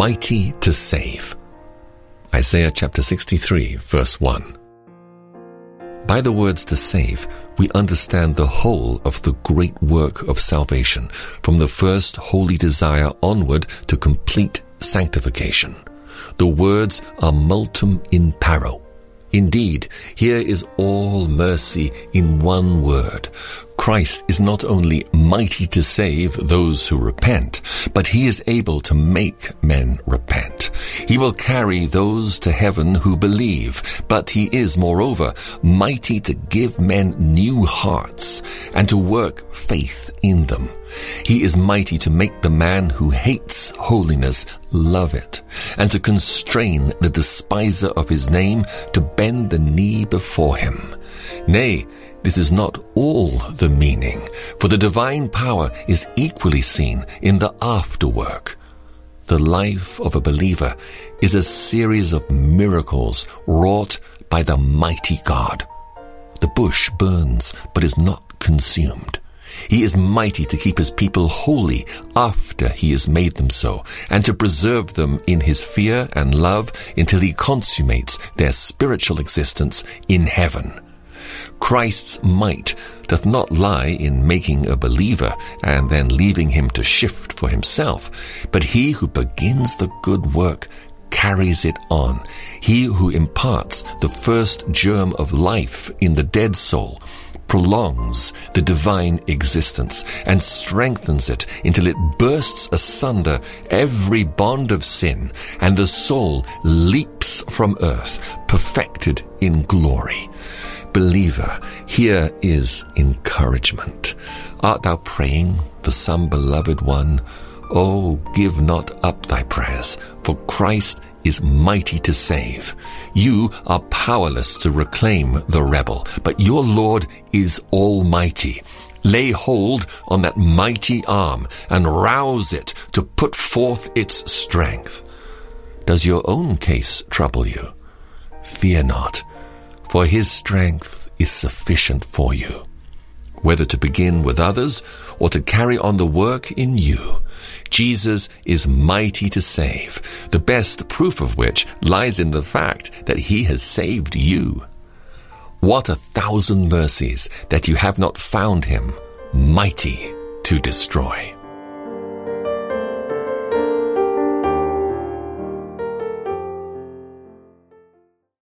mighty to save. Isaiah chapter 63, verse 1. By the words to save, we understand the whole of the great work of salvation, from the first holy desire onward to complete sanctification. The words are multum in parvo. Indeed, here is all mercy in one word. Christ is not only mighty to save those who repent, but he is able to make men repent. He will carry those to heaven who believe, but he is moreover mighty to give men new hearts and to work faith in them. He is mighty to make the man who hates holiness love it, and to constrain the despiser of his name to bend the knee before him. Nay, this is not all the meaning, for the divine power is equally seen in the afterwork. The life of a believer is a series of miracles wrought by the mighty God. The bush burns but is not consumed. He is mighty to keep his people holy after he has made them so, and to preserve them in his fear and love until he consummates their spiritual existence in heaven. Christ's might doth not lie in making a believer and then leaving him to shift for himself, but he who begins the good work carries it on. He who imparts the first germ of life in the dead soul prolongs the divine existence and strengthens it until it bursts asunder every bond of sin and the soul leaps from earth perfected in glory. Believer, here is encouragement. Art thou praying for some beloved one? Oh, give not up thy prayers, for Christ is mighty to save. You are powerless to reclaim the rebel, but your Lord is almighty. Lay hold on that mighty arm and rouse it to put forth its strength. Does your own case trouble you? Fear not for his strength is sufficient for you. Whether to begin with others or to carry on the work in you, Jesus is mighty to save, the best proof of which lies in the fact that he has saved you. What a thousand mercies that you have not found him mighty to destroy.